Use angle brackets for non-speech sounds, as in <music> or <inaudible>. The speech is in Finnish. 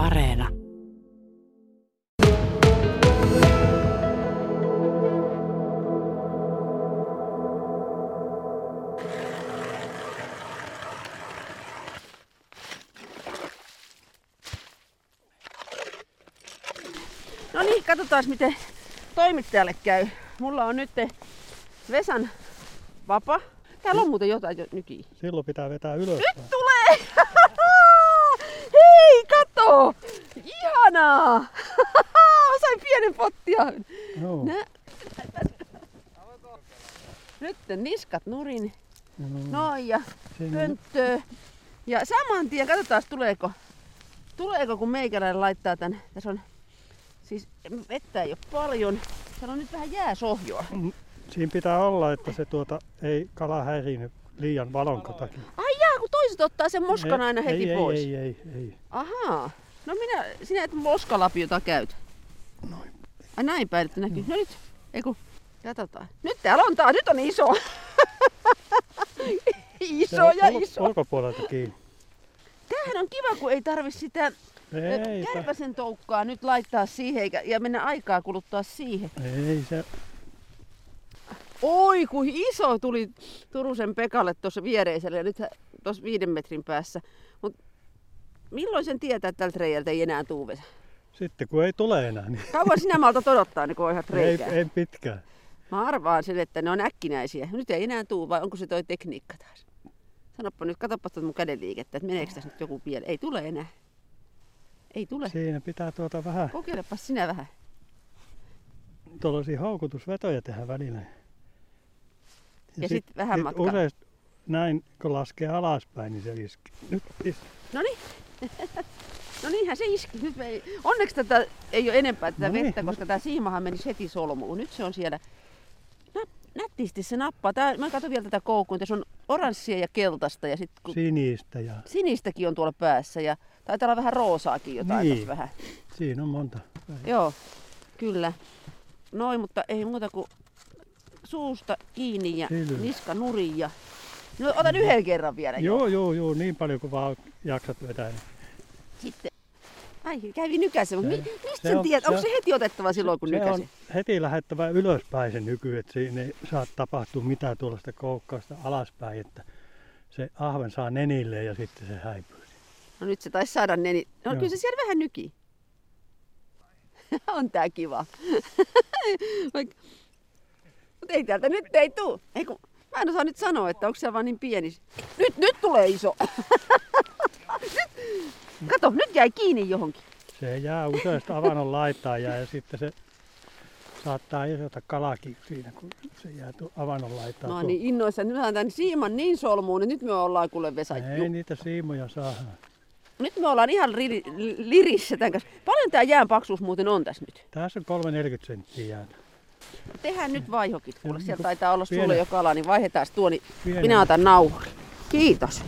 Areena. No niin, katsotaan miten toimittajalle käy. Mulla on nyt Vesan vapa. Täällä on muuten jotain jo nykiä. Silloin pitää vetää ylös. Nyt tulee! <laughs> Kato! Ihanaa! <laughs> Mä sain pienen pottia. Joo. Nä... Nyt niskat nurin. No, Noin ja pönttöö. Ja saman tien, katsotaan tuleeko, tuleeko kun meikäläinen laittaa tän. Tässä on, siis vettä ei ole paljon. Täällä on nyt vähän jääsohjoa. Mm, Siinä pitää olla, että se tuota, ei kala häirinyt liian valon takia. Kun toiset ottaa sen moskan Ei- aina heti ei, pois. Ei, ei, ei, ei. Ahaa. No minä, sinä et moskalapiota käytä. Noin. Ai näin päin, että näkyy. No nyt, eiku, katsotaan. Nyt täällä on taas, nyt on iso. <laughs> iso on ja ul- iso. Ulkopuolelta kiinni. Tämähän on kiva, kun ei tarvi sitä Ei, ta- kärpäsen toukkaa nyt laittaa siihen eikä, ja mennä aikaa kuluttaa siihen. ei se, Oi, kun iso tuli Turusen Pekalle tuossa viereiselle ja nyt tuossa viiden metrin päässä. Mut milloin sen tietää, että tältä reijältä ei enää tuu Vesa? sitten kun ei tule enää, niin Kauan sinä malta odottaa, niin kun on ihan ei, reikää? ei pitkään. Mä arvaan sen, että ne on äkkinäisiä. Nyt ei enää tuu, vai onko se toi tekniikka taas? Sanoppa nyt, katoppa tuota mun käden liikettä, että meneekö tässä nyt joku vielä. Ei tule enää. Ei tule. Siinä pitää tuota vähän Kokeilepa sinä vähän. tuollaisia houkutusvetoja tehdä välillä. Ja sit vähän matkaa. Usein näin, kun laskee alaspäin, niin se iskee. Nyt is- No niin. <laughs> No niinhän se iski. Nyt me ei... Onneksi tätä ei ole enempää tätä No niin, vettä, nyt- koska tämä siimahan menisi heti solmuun. Nyt se on siellä. Nä, nättisti se nappaa. Tää, mä katson vielä tätä koukkua. Tässä on oranssia ja keltaista ja sitten kun sinistä ja sinistäkin on tuolla päässä. Ja taitaa olla vähän roosaakin jotain Niin. vähän. siinä on monta. Joo, kyllä. Noin, mutta ei muuta kuin suusta kiinni ja Kyllä. niska nurin. Ja... No otan yhden kerran vielä. jo. Joo, joo, joo, niin paljon kuin vaan jaksat vetää. Niin. Sitten. Ai, kävi nykäisen. Se- Mi- mistä se sen on- tiedät? Onko on- se heti otettava silloin, kun se nykäsi? on heti lähettävä ylöspäin se nyky, että siinä ei saa tapahtua mitään tuollaista koukkausta alaspäin, että se ahven saa nenille ja sitten se häipyy. No nyt se taisi saada neni. No Joo. kyllä se siellä vähän nyki. <laughs> on tää kiva. <laughs> Mut ei täältä nyt ei tuu. Ei kun, mä en osaa nyt sanoa, että onko se vaan niin pieni. Nyt, nyt tulee iso. <laughs> Kato, nyt jäi kiinni johonkin. Se jää useasta avannon laitaan ja sitten se saattaa irrota kalakin siinä, kun se jää tu- avannon laitaan. Mä oon niin innoissa. Nyt mä oon tän siiman niin solmuun, että nyt me ollaan kuule Vesa. Ei niitä siimoja saa. Nyt me ollaan ihan ri, lirissä tämän kanssa. Paljon tää jään paksuus muuten on tässä nyt? Tässä on 3-40 senttiä jäätä. Tehdään nyt vaihokit, kuule. Joo, Sieltä niin taitaa olla sulle jo kala, niin vaihdetaan tuo, niin minä otan nauhurin. Kiitos.